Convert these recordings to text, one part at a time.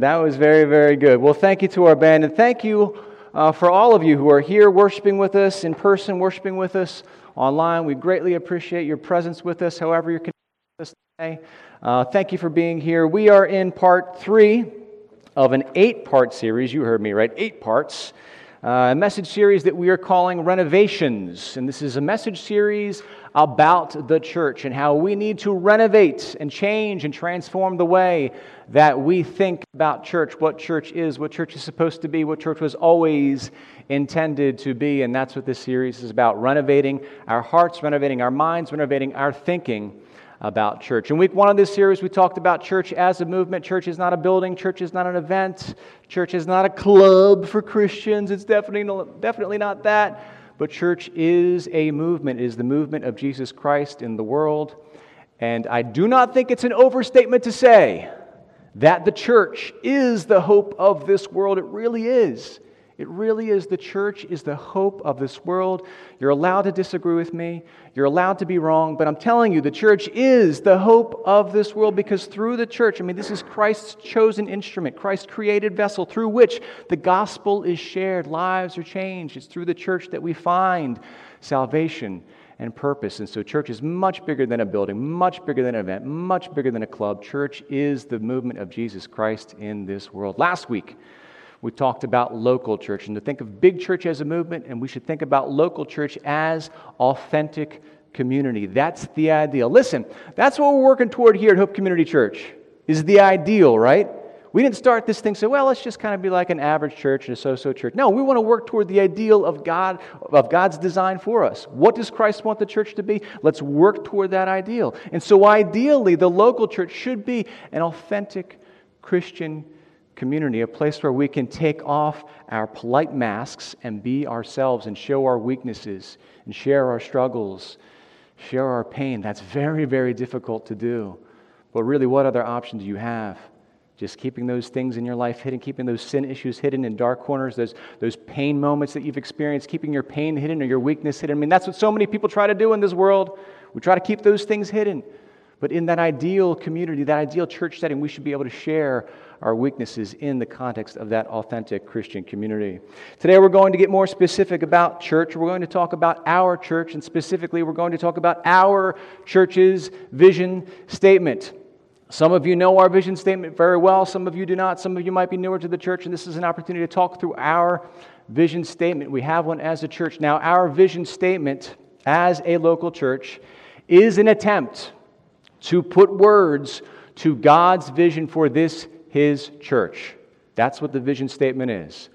That was very, very good. Well, thank you to our band, and thank you uh, for all of you who are here worshiping with us, in person, worshiping with us online. We greatly appreciate your presence with us, however you're connected with us today. Uh, thank you for being here. We are in part three of an eight part series. You heard me right, eight parts. Uh, a message series that we are calling Renovations. And this is a message series about the church and how we need to renovate and change and transform the way that we think about church, what church is, what church is supposed to be, what church was always intended to be. And that's what this series is about renovating our hearts, renovating our minds, renovating our thinking about church. In week one of this series, we talked about church as a movement. Church is not a building, church is not an event, church is not a club for Christians. It's definitely, definitely not that. But church is a movement, it is the movement of Jesus Christ in the world. And I do not think it's an overstatement to say that the church is the hope of this world. It really is. It really is. The church is the hope of this world. You're allowed to disagree with me. You're allowed to be wrong. But I'm telling you, the church is the hope of this world because through the church, I mean, this is Christ's chosen instrument, Christ's created vessel through which the gospel is shared. Lives are changed. It's through the church that we find salvation and purpose. And so, church is much bigger than a building, much bigger than an event, much bigger than a club. Church is the movement of Jesus Christ in this world. Last week, we talked about local church and to think of big church as a movement, and we should think about local church as authentic community. That's the ideal. Listen, that's what we're working toward here at Hope Community Church, is the ideal, right? We didn't start this thing, so well, let's just kind of be like an average church, and a so-so church. No, we want to work toward the ideal of God, of God's design for us. What does Christ want the church to be? Let's work toward that ideal. And so ideally, the local church should be an authentic Christian community, a place where we can take off our polite masks and be ourselves and show our weaknesses and share our struggles, share our pain. That's very, very difficult to do. But really, what other option do you have? Just keeping those things in your life hidden, keeping those sin issues hidden in dark corners, those, those pain moments that you've experienced, keeping your pain hidden or your weakness hidden. I mean, that's what so many people try to do in this world. We try to keep those things hidden. But in that ideal community, that ideal church setting, we should be able to share our weaknesses in the context of that authentic Christian community. Today, we're going to get more specific about church. We're going to talk about our church, and specifically, we're going to talk about our church's vision statement. Some of you know our vision statement very well, some of you do not. Some of you might be newer to the church, and this is an opportunity to talk through our vision statement. We have one as a church. Now, our vision statement as a local church is an attempt to put words to God's vision for this his church. That's what the vision statement is.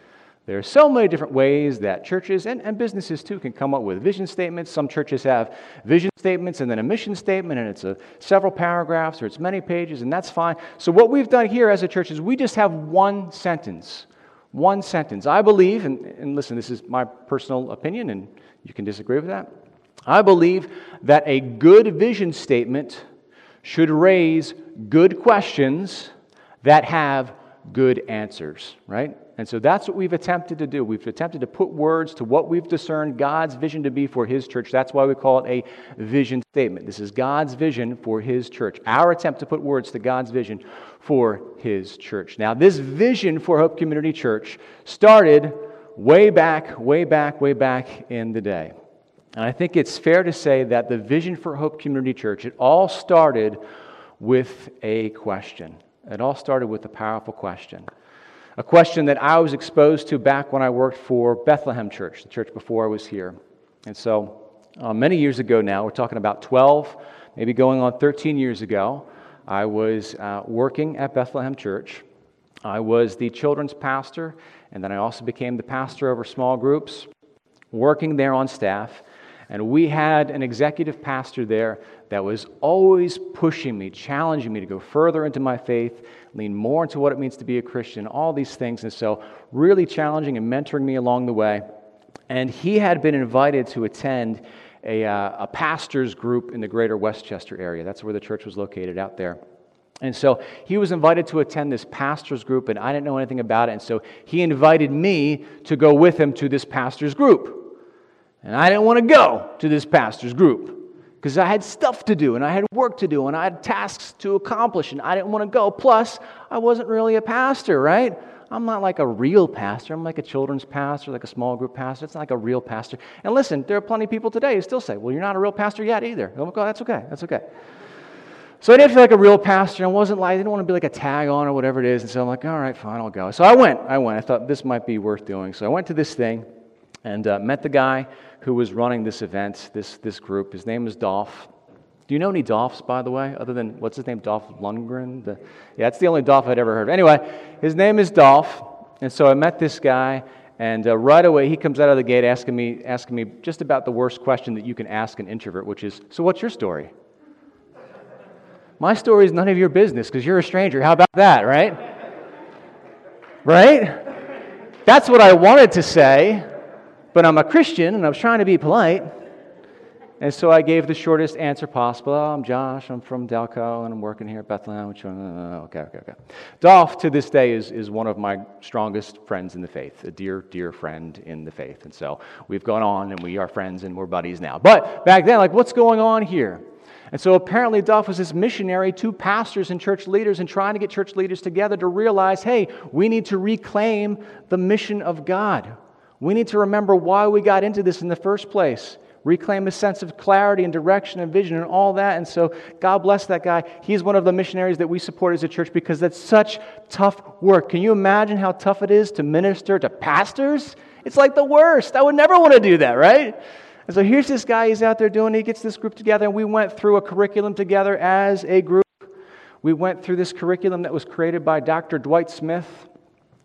There are so many different ways that churches and, and businesses too can come up with vision statements. Some churches have vision statements and then a mission statement, and it's a, several paragraphs or it's many pages, and that's fine. So, what we've done here as a church is we just have one sentence. One sentence. I believe, and, and listen, this is my personal opinion, and you can disagree with that. I believe that a good vision statement should raise good questions that have good answers, right? And so that's what we've attempted to do. We've attempted to put words to what we've discerned God's vision to be for His church. That's why we call it a vision statement. This is God's vision for His church. Our attempt to put words to God's vision for His church. Now, this vision for Hope Community Church started way back, way back, way back in the day. And I think it's fair to say that the vision for Hope Community Church, it all started with a question. It all started with a powerful question. A question that I was exposed to back when I worked for Bethlehem Church, the church before I was here. And so, uh, many years ago now, we're talking about 12, maybe going on 13 years ago, I was uh, working at Bethlehem Church. I was the children's pastor, and then I also became the pastor over small groups, working there on staff. And we had an executive pastor there that was always pushing me, challenging me to go further into my faith, lean more into what it means to be a Christian, all these things. And so, really challenging and mentoring me along the way. And he had been invited to attend a, uh, a pastor's group in the greater Westchester area. That's where the church was located out there. And so he was invited to attend this pastor's group, and I didn't know anything about it. And so he invited me to go with him to this pastor's group. And I didn't want to go to this pastor's group because I had stuff to do and I had work to do and I had tasks to accomplish and I didn't want to go. Plus, I wasn't really a pastor, right? I'm not like a real pastor. I'm like a children's pastor, like a small group pastor. It's not like a real pastor. And listen, there are plenty of people today who still say, well, you're not a real pastor yet either. Oh, that's okay. That's okay. So I didn't feel like a real pastor. I wasn't like, I didn't want to be like a tag on or whatever it is. And so I'm like, all right, fine, I'll go. So I went. I went. I thought this might be worth doing. So I went to this thing and uh, met the guy who was running this event, this, this group. His name is Dolph. Do you know any Dolphs, by the way, other than, what's his name, Dolph Lundgren? The, yeah, it's the only Dolph I'd ever heard of. Anyway, his name is Dolph. And so I met this guy, and uh, right away he comes out of the gate asking me, asking me just about the worst question that you can ask an introvert, which is, So what's your story? My story is none of your business because you're a stranger. How about that, right? Right? That's what I wanted to say, but I'm a Christian and I was trying to be polite. And so I gave the shortest answer possible. Oh, I'm Josh. I'm from Delco, and I'm working here at Bethlehem. Which one? Uh, okay, okay, okay. Dolph, to this day, is, is one of my strongest friends in the faith, a dear, dear friend in the faith. And so we've gone on, and we are friends, and we're buddies now. But back then, like, what's going on here? And so apparently, Dolph was this missionary to pastors and church leaders and trying to get church leaders together to realize hey, we need to reclaim the mission of God. We need to remember why we got into this in the first place reclaim a sense of clarity and direction and vision and all that. And so, God bless that guy. He's one of the missionaries that we support as a church because that's such tough work. Can you imagine how tough it is to minister to pastors? It's like the worst. I would never want to do that, right? And so here's this guy, he's out there doing, he gets this group together, and we went through a curriculum together as a group. We went through this curriculum that was created by Dr. Dwight Smith.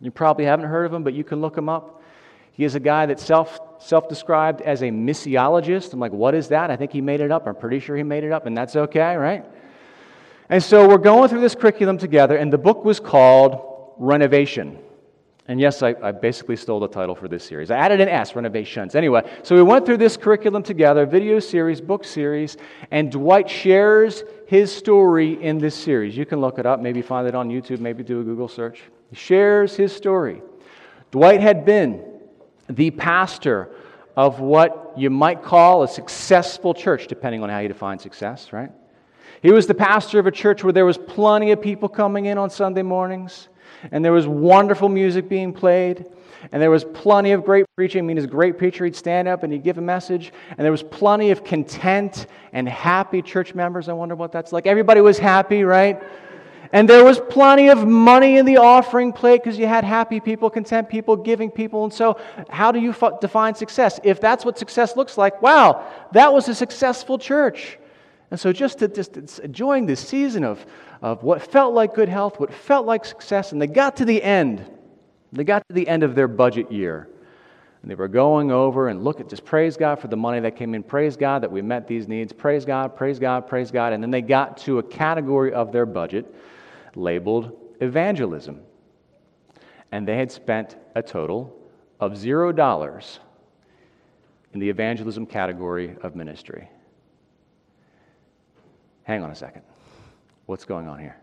You probably haven't heard of him, but you can look him up. He is a guy that self self described as a missiologist. I'm like, what is that? I think he made it up. I'm pretty sure he made it up, and that's okay, right? And so we're going through this curriculum together, and the book was called Renovation. And yes, I, I, basically stole the title for this series. I added an S, Renovations. Anyway, so we went through this curriculum together, video series, book series, and Dwight shares his story in this series. You can look it up, maybe find it on YouTube, maybe do a Google search. He shares his story. Dwight had been the pastor of what you might call a successful church, depending on how you define success, right? He was the pastor of a church where there was plenty of people coming in on Sunday mornings, and there was wonderful music being played, and there was plenty of great preaching. I mean, as a great preacher, he'd stand up and he'd give a message, and there was plenty of content and happy church members. I wonder what that's like. Everybody was happy, right? And there was plenty of money in the offering plate because you had happy people, content people, giving people. And so, how do you f- define success? If that's what success looks like, wow, that was a successful church. And so, just, to, just enjoying this season of, of what felt like good health, what felt like success, and they got to the end. They got to the end of their budget year. And they were going over and look at just praise God for the money that came in. Praise God that we met these needs. Praise God, praise God, praise God. And then they got to a category of their budget labeled evangelism. And they had spent a total of zero dollars in the evangelism category of ministry. Hang on a second. What's going on here?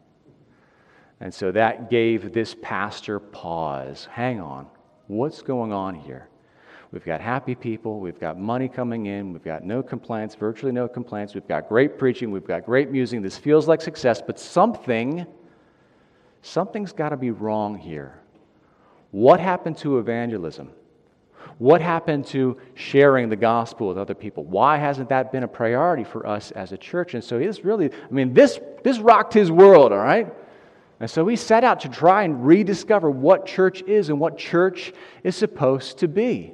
And so that gave this pastor pause. Hang on. What's going on here? We've got happy people. We've got money coming in. We've got no complaints, virtually no complaints. We've got great preaching. We've got great music. This feels like success, but something something's got to be wrong here. What happened to evangelism? What happened to sharing the gospel with other people? Why hasn't that been a priority for us as a church? And so he's really, I mean, this, this rocked his world, all right? And so he set out to try and rediscover what church is and what church is supposed to be.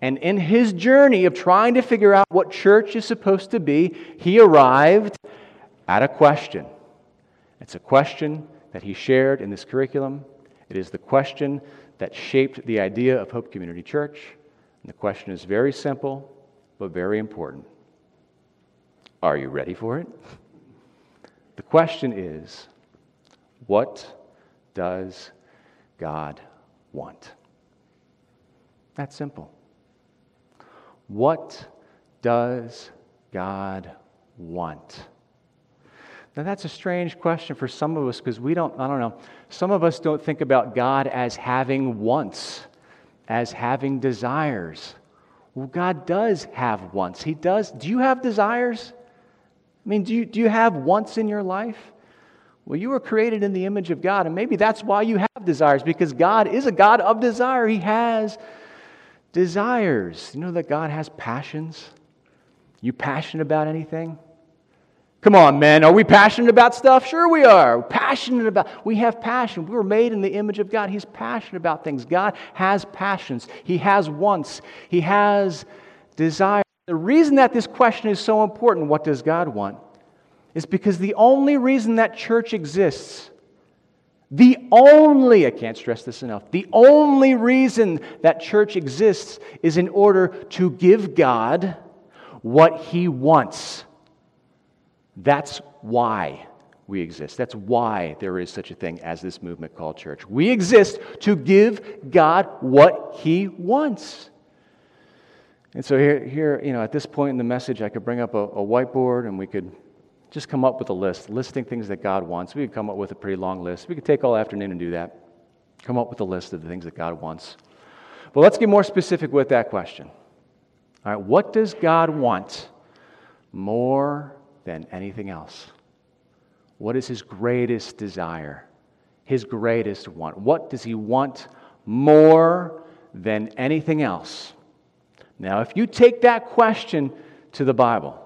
And in his journey of trying to figure out what church is supposed to be, he arrived at a question. It's a question that he shared in this curriculum. It is the question that shaped the idea of Hope Community Church. And the question is very simple, but very important. Are you ready for it? The question is what does God want? That's simple. What does God want? Now, that's a strange question for some of us because we don't, I don't know, some of us don't think about God as having wants, as having desires. Well, God does have wants. He does. Do you have desires? I mean, do you, do you have wants in your life? Well, you were created in the image of God, and maybe that's why you have desires, because God is a God of desire. He has desires. You know that God has passions? You passionate about anything? Come on, men. Are we passionate about stuff? Sure, we are. We're passionate about. We have passion. We were made in the image of God. He's passionate about things. God has passions. He has wants. He has desires. The reason that this question is so important, what does God want, is because the only reason that church exists, the only, I can't stress this enough, the only reason that church exists is in order to give God what He wants. That's why we exist. That's why there is such a thing as this movement called church. We exist to give God what He wants. And so here, here you know, at this point in the message, I could bring up a, a whiteboard and we could just come up with a list, listing things that God wants. We could come up with a pretty long list. We could take all afternoon and do that. Come up with a list of the things that God wants. But let's get more specific with that question. All right, what does God want more than anything else? What is his greatest desire? His greatest want? What does he want more than anything else? Now, if you take that question to the Bible,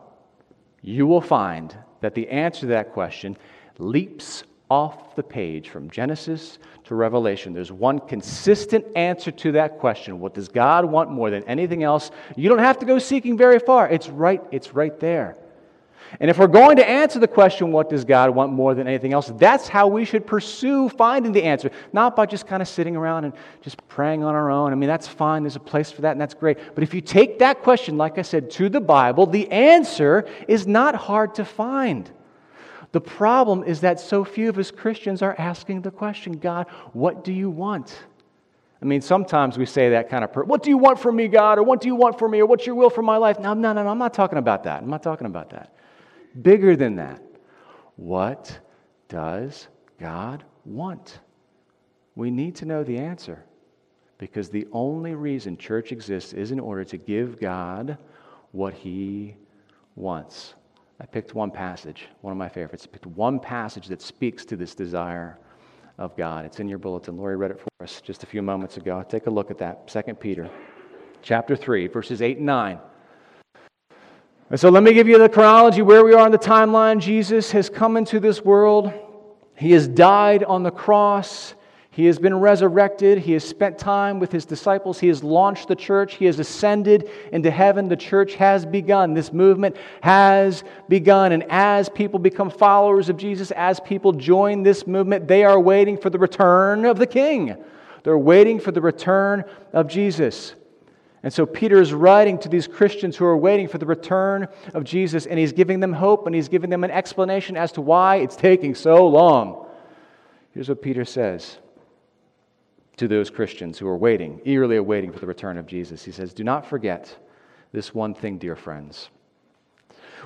you will find that the answer to that question leaps off the page from Genesis to Revelation. There's one consistent answer to that question. What does God want more than anything else? You don't have to go seeking very far. It's right, it's right there. And if we're going to answer the question, what does God want more than anything else, that's how we should pursue finding the answer. Not by just kind of sitting around and just praying on our own. I mean, that's fine. There's a place for that, and that's great. But if you take that question, like I said, to the Bible, the answer is not hard to find. The problem is that so few of us Christians are asking the question God, what do you want? I mean, sometimes we say that kind of, per- what do you want from me, God? Or what do you want from me? Or what's your will for my life? No, no, no, no, I'm not talking about that. I'm not talking about that. Bigger than that. What does God want? We need to know the answer because the only reason church exists is in order to give God what He wants. I picked one passage, one of my favorites. I picked one passage that speaks to this desire of God. It's in your bulletin. Lori read it for us just a few moments ago. Take a look at that. 2 Peter chapter 3, verses 8 and 9. And so let me give you the chronology where we are in the timeline. Jesus has come into this world. He has died on the cross. He has been resurrected. He has spent time with his disciples. He has launched the church. He has ascended into heaven. The church has begun. This movement has begun. And as people become followers of Jesus, as people join this movement, they are waiting for the return of the King. They're waiting for the return of Jesus. And so Peter is writing to these Christians who are waiting for the return of Jesus, and he's giving them hope and he's giving them an explanation as to why it's taking so long. Here's what Peter says to those Christians who are waiting, eagerly awaiting for the return of Jesus. He says, Do not forget this one thing, dear friends.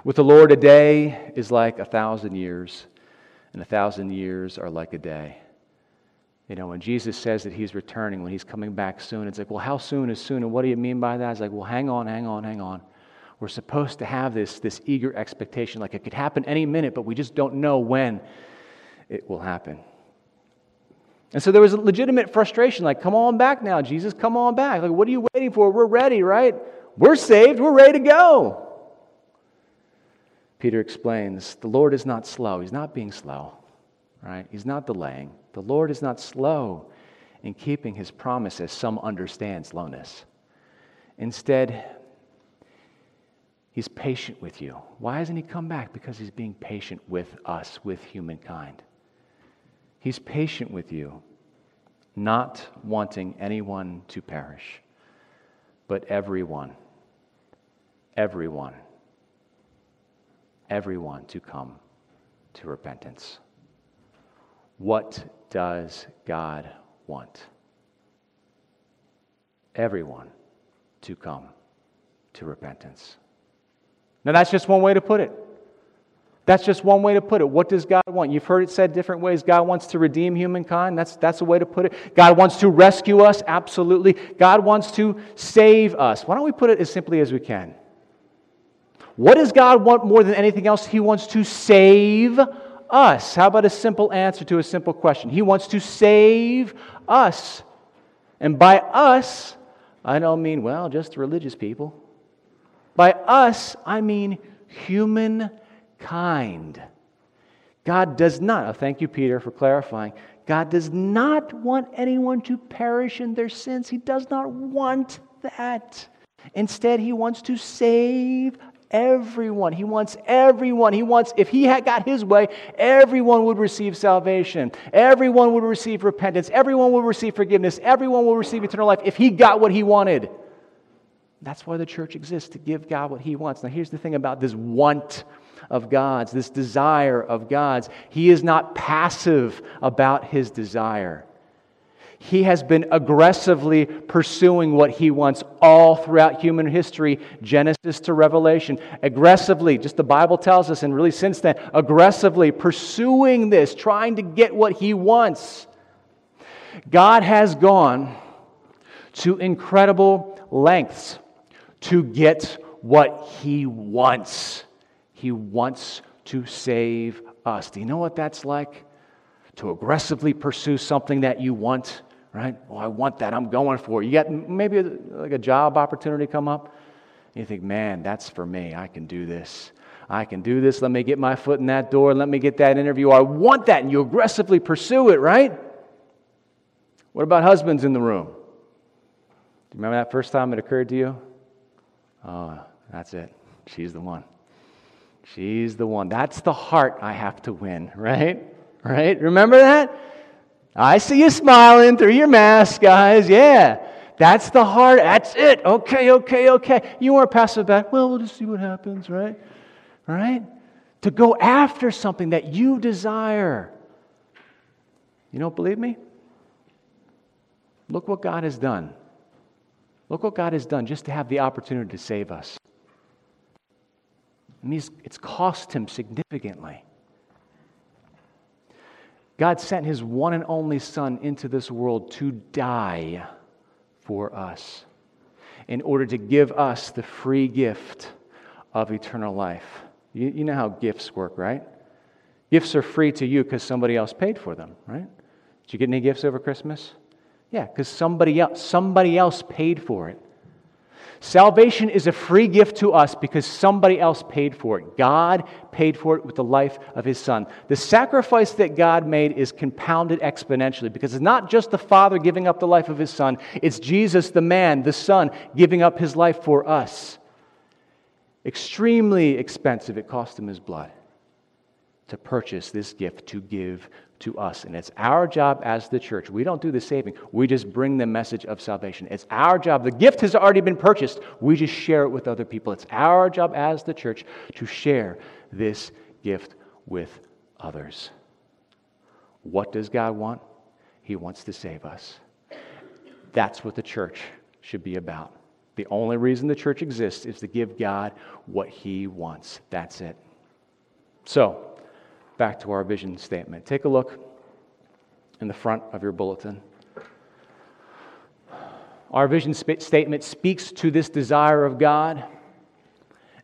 With the Lord, a day is like a thousand years, and a thousand years are like a day. You know, when Jesus says that he's returning, when he's coming back soon, it's like, well, how soon is soon? And what do you mean by that? It's like, well, hang on, hang on, hang on. We're supposed to have this, this eager expectation, like it could happen any minute, but we just don't know when it will happen. And so there was a legitimate frustration, like, come on back now, Jesus, come on back. Like, what are you waiting for? We're ready, right? We're saved, we're ready to go. Peter explains the Lord is not slow, he's not being slow right? He's not delaying. The Lord is not slow in keeping his promise as some understand slowness. Instead, he's patient with you. Why hasn't he come back? Because he's being patient with us, with humankind. He's patient with you, not wanting anyone to perish, but everyone, everyone, everyone to come to repentance. What does God want? Everyone to come to repentance. Now, that's just one way to put it. That's just one way to put it. What does God want? You've heard it said different ways. God wants to redeem humankind. That's, that's a way to put it. God wants to rescue us. Absolutely. God wants to save us. Why don't we put it as simply as we can? What does God want more than anything else? He wants to save us. How about a simple answer to a simple question? He wants to save us. And by us, I don't mean, well, just religious people. By us, I mean humankind. God does not, oh, thank you, Peter, for clarifying. God does not want anyone to perish in their sins. He does not want that. Instead, He wants to save everyone. He wants everyone. He wants, if He had got His way, everyone would receive salvation. Everyone would receive repentance. Everyone would receive forgiveness. Everyone will receive eternal life if He got what He wanted. That's why the church exists, to give God what He wants. Now, here's the thing about this want of God's, this desire of God's. He is not passive about His desire. He has been aggressively pursuing what he wants all throughout human history, Genesis to Revelation. Aggressively, just the Bible tells us, and really since then, aggressively pursuing this, trying to get what he wants. God has gone to incredible lengths to get what he wants. He wants to save us. Do you know what that's like? To aggressively pursue something that you want, right? Oh, I want that. I'm going for it. You get maybe like a job opportunity come up. you think, man, that's for me. I can do this. I can do this. Let me get my foot in that door. Let me get that interview. I want that. And you aggressively pursue it, right? What about husbands in the room? Do you remember that first time it occurred to you? Oh, that's it. She's the one. She's the one. That's the heart I have to win, right? Right? Remember that? I see you smiling through your mask, guys. Yeah. That's the heart. That's it. Okay, okay, okay. You weren't passive back. Well, we'll just see what happens, right? Right? To go after something that you desire. You don't believe me? Look what God has done. Look what God has done just to have the opportunity to save us. And it's cost him significantly. God sent his one and only Son into this world to die for us in order to give us the free gift of eternal life. You, you know how gifts work, right? Gifts are free to you because somebody else paid for them, right? Did you get any gifts over Christmas? Yeah, because somebody else, somebody else paid for it. Salvation is a free gift to us because somebody else paid for it. God paid for it with the life of his son. The sacrifice that God made is compounded exponentially because it's not just the Father giving up the life of his son, it's Jesus, the man, the Son, giving up his life for us. Extremely expensive. It cost him his blood to purchase this gift to give to us. And it's our job as the church. We don't do the saving, we just bring the message of salvation. It's our job. The gift has already been purchased, we just share it with other people. It's our job as the church to share this gift with others. What does God want? He wants to save us. That's what the church should be about. The only reason the church exists is to give God what He wants. That's it. So, back to our vision statement. Take a look in the front of your bulletin. Our vision sp- statement speaks to this desire of God,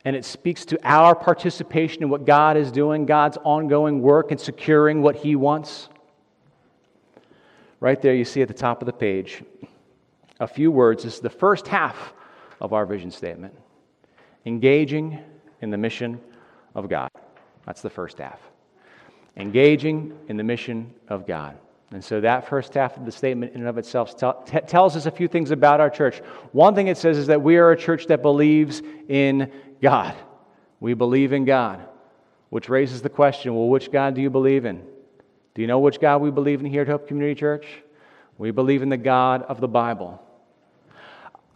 and it speaks to our participation in what God is doing, God's ongoing work in securing what He wants. Right there, you see at the top of the page a few words. This is the first half of our vision statement engaging in the mission of God. That's the first half engaging in the mission of God. And so that first half of the statement, in and of itself, tells us a few things about our church. One thing it says is that we are a church that believes in God. We believe in God, which raises the question well, which God do you believe in? Do you know which God we believe in here at Hope Community Church? We believe in the God of the Bible.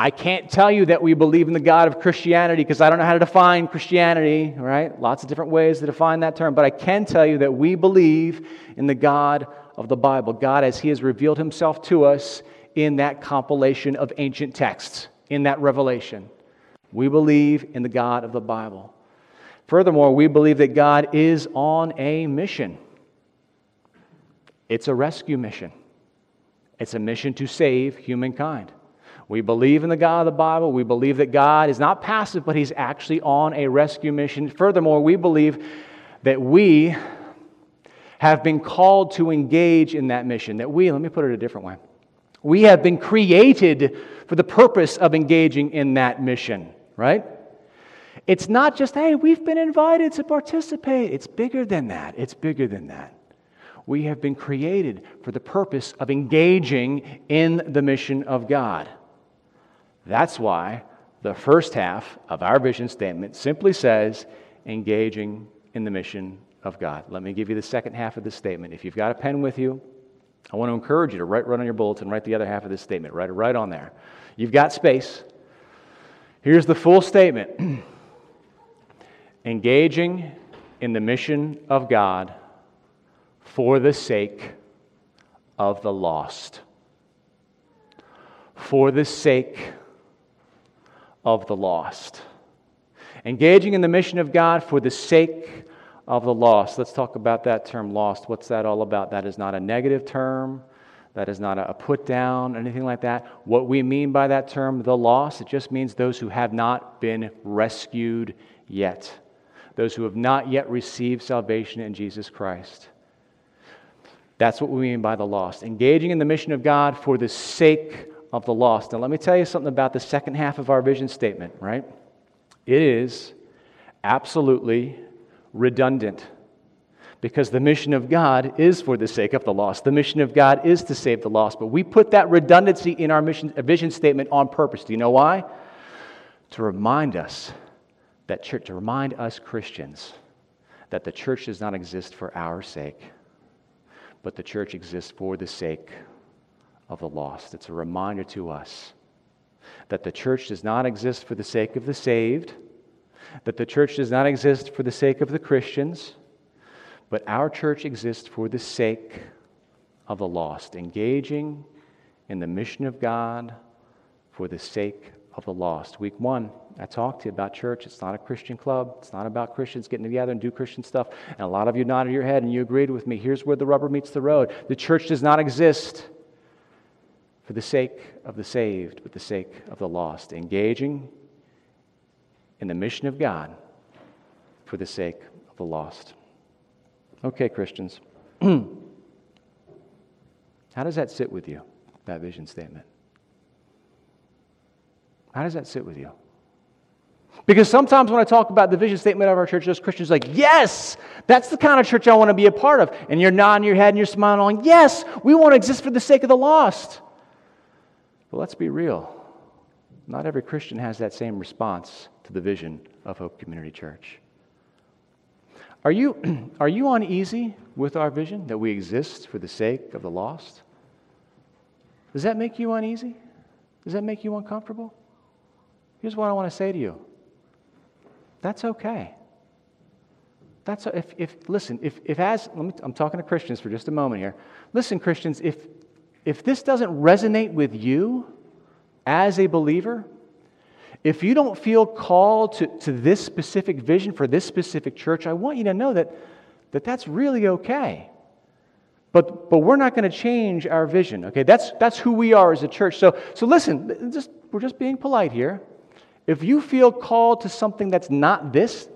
I can't tell you that we believe in the God of Christianity because I don't know how to define Christianity, right? Lots of different ways to define that term. But I can tell you that we believe in the God of the Bible, God as He has revealed Himself to us in that compilation of ancient texts, in that revelation. We believe in the God of the Bible. Furthermore, we believe that God is on a mission. It's a rescue mission, it's a mission to save humankind. We believe in the God of the Bible. We believe that God is not passive, but He's actually on a rescue mission. Furthermore, we believe that we have been called to engage in that mission. That we, let me put it a different way, we have been created for the purpose of engaging in that mission, right? It's not just, hey, we've been invited to participate. It's bigger than that. It's bigger than that. We have been created for the purpose of engaging in the mission of God. That's why the first half of our vision statement simply says, engaging in the mission of God. Let me give you the second half of the statement. If you've got a pen with you, I want to encourage you to write right on your bulletin, write the other half of this statement, write it right on there. You've got space. Here's the full statement engaging in the mission of God for the sake of the lost. For the sake of the lost. Engaging in the mission of God for the sake of the lost. Let's talk about that term lost. What's that all about? That is not a negative term. That is not a put down, anything like that. What we mean by that term, the lost, it just means those who have not been rescued yet, those who have not yet received salvation in Jesus Christ. That's what we mean by the lost. Engaging in the mission of God for the sake of the lost. Now, let me tell you something about the second half of our vision statement, right? It is absolutely redundant because the mission of God is for the sake of the lost. The mission of God is to save the lost. But we put that redundancy in our mission, uh, vision statement on purpose. Do you know why? To remind us that church, to remind us Christians that the church does not exist for our sake, but the church exists for the sake of the lost. It's a reminder to us that the church does not exist for the sake of the saved, that the church does not exist for the sake of the Christians, but our church exists for the sake of the lost, engaging in the mission of God for the sake of the lost. Week one, I talked to you about church. It's not a Christian club. It's not about Christians getting together and do Christian stuff. And a lot of you nodded your head and you agreed with me. Here's where the rubber meets the road. The church does not exist for the sake of the saved, but the sake of the lost, engaging in the mission of God for the sake of the lost. Okay, Christians. How does that sit with you, that vision statement? How does that sit with you? Because sometimes when I talk about the vision statement of our church, those Christians are like, yes, that's the kind of church I want to be a part of. And you're nodding your head and you're smiling, yes, we want to exist for the sake of the lost. But let's be real. Not every Christian has that same response to the vision of Hope Community Church. Are you, are you uneasy with our vision that we exist for the sake of the lost? Does that make you uneasy? Does that make you uncomfortable? Here's what I want to say to you that's okay. That's if, if listen, if, if as me, I'm talking to Christians for just a moment here. Listen, Christians, if if this doesn't resonate with you as a believer, if you don't feel called to, to this specific vision for this specific church, I want you to know that, that that's really okay. But, but we're not going to change our vision, okay? That's, that's who we are as a church. So, so listen, just, we're just being polite here. If you feel called to something that's not this,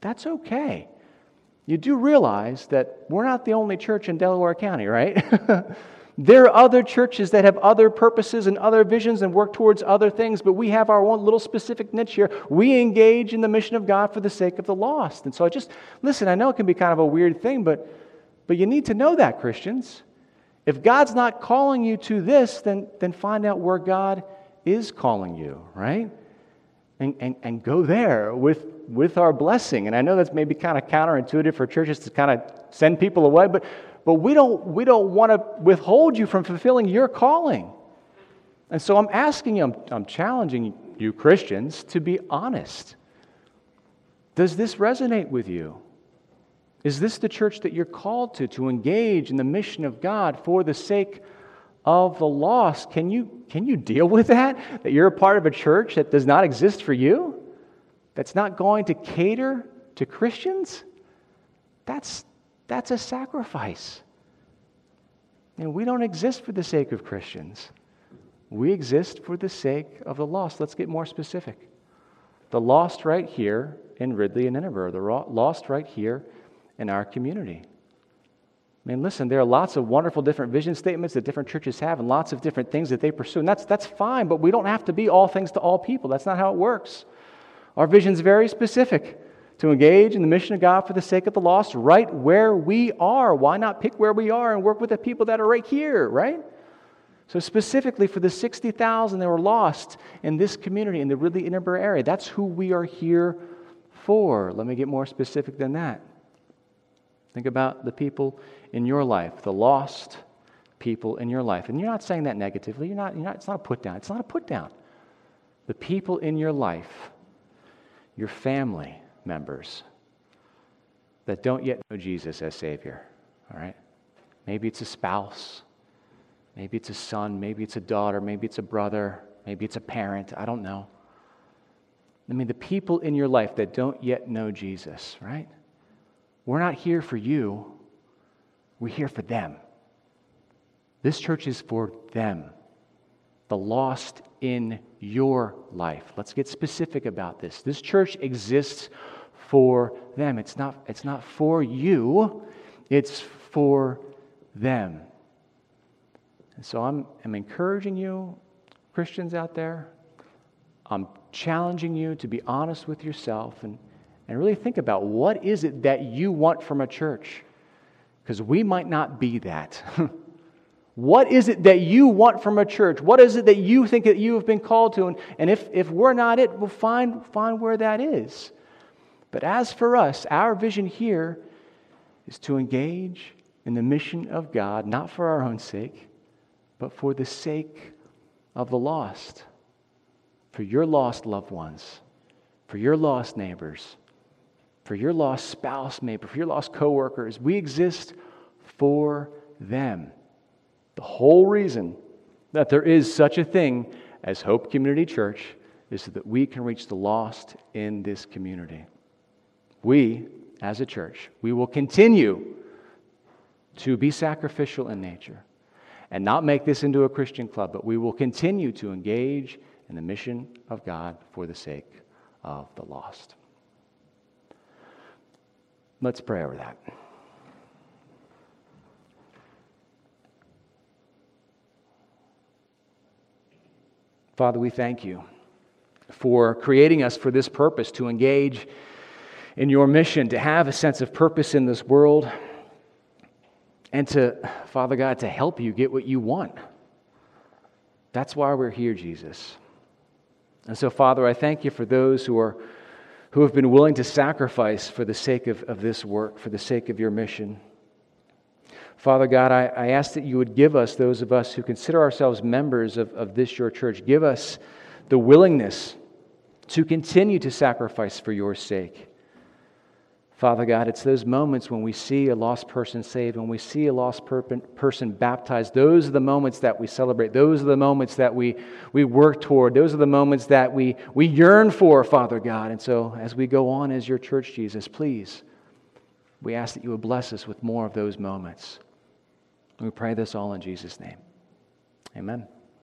that's okay. You do realize that we're not the only church in Delaware County, right? There are other churches that have other purposes and other visions and work towards other things, but we have our own little specific niche here. We engage in the mission of God for the sake of the lost. And so I just, listen, I know it can be kind of a weird thing, but, but you need to know that, Christians. If God's not calling you to this, then, then find out where God is calling you, right? And, and, and go there with, with our blessing. And I know that's maybe kind of counterintuitive for churches to kind of send people away, but but we don't, we don't want to withhold you from fulfilling your calling. And so I'm asking you, I'm, I'm challenging you, Christians, to be honest. Does this resonate with you? Is this the church that you're called to, to engage in the mission of God for the sake of the lost? Can you, can you deal with that? That you're a part of a church that does not exist for you? That's not going to cater to Christians? That's, that's a sacrifice. And we don't exist for the sake of Christians. We exist for the sake of the lost. Let's get more specific. The lost right here in Ridley and Nineveh, the lost right here in our community. I mean, listen, there are lots of wonderful different vision statements that different churches have and lots of different things that they pursue. And that's, that's fine, but we don't have to be all things to all people. That's not how it works. Our vision is very specific to engage in the mission of God for the sake of the lost right where we are. Why not pick where we are and work with the people that are right here, right? So, specifically for the 60,000 that were lost in this community, in the Ridley Edinburgh area, that's who we are here for. Let me get more specific than that. Think about the people in your life, the lost people in your life. And you're not saying that negatively. You're not, you're not, it's not a put down. It's not a put down. The people in your life, your family members that don't yet know Jesus as Savior. All right? Maybe it's a spouse. Maybe it's a son. Maybe it's a daughter. Maybe it's a brother. Maybe it's a parent. I don't know. I mean, the people in your life that don't yet know Jesus, right? We're not here for you, we're here for them. This church is for them, the lost in your life. Let's get specific about this. This church exists for them. It's not, it's not for you, it's for them. And so I'm, I'm encouraging you, Christians out there, I'm challenging you to be honest with yourself and, and really think about what is it that you want from a church? Because we might not be that. what is it that you want from a church? What is it that you think that you have been called to? And, and if, if we're not it, we'll find, find where that is. But as for us, our vision here is to engage in the mission of God, not for our own sake, but for the sake of the lost for your lost loved ones, for your lost neighbors, for your lost spouse, maybe, for your lost coworkers. We exist for them. The whole reason that there is such a thing as Hope Community Church is so that we can reach the lost in this community. We, as a church, we will continue to be sacrificial in nature and not make this into a Christian club, but we will continue to engage in the mission of God for the sake of the lost. Let's pray over that. Father, we thank you for creating us for this purpose to engage in your mission, to have a sense of purpose in this world, and to, Father God, to help you get what you want. That's why we're here, Jesus. And so, Father, I thank you for those who are who have been willing to sacrifice for the sake of, of this work, for the sake of your mission. Father God, I, I ask that you would give us, those of us who consider ourselves members of, of this, your church, give us the willingness to continue to sacrifice for your sake. Father God, it's those moments when we see a lost person saved, when we see a lost per- person baptized. Those are the moments that we celebrate. Those are the moments that we, we work toward. Those are the moments that we, we yearn for, Father God. And so, as we go on as your church, Jesus, please, we ask that you would bless us with more of those moments. We pray this all in Jesus' name. Amen.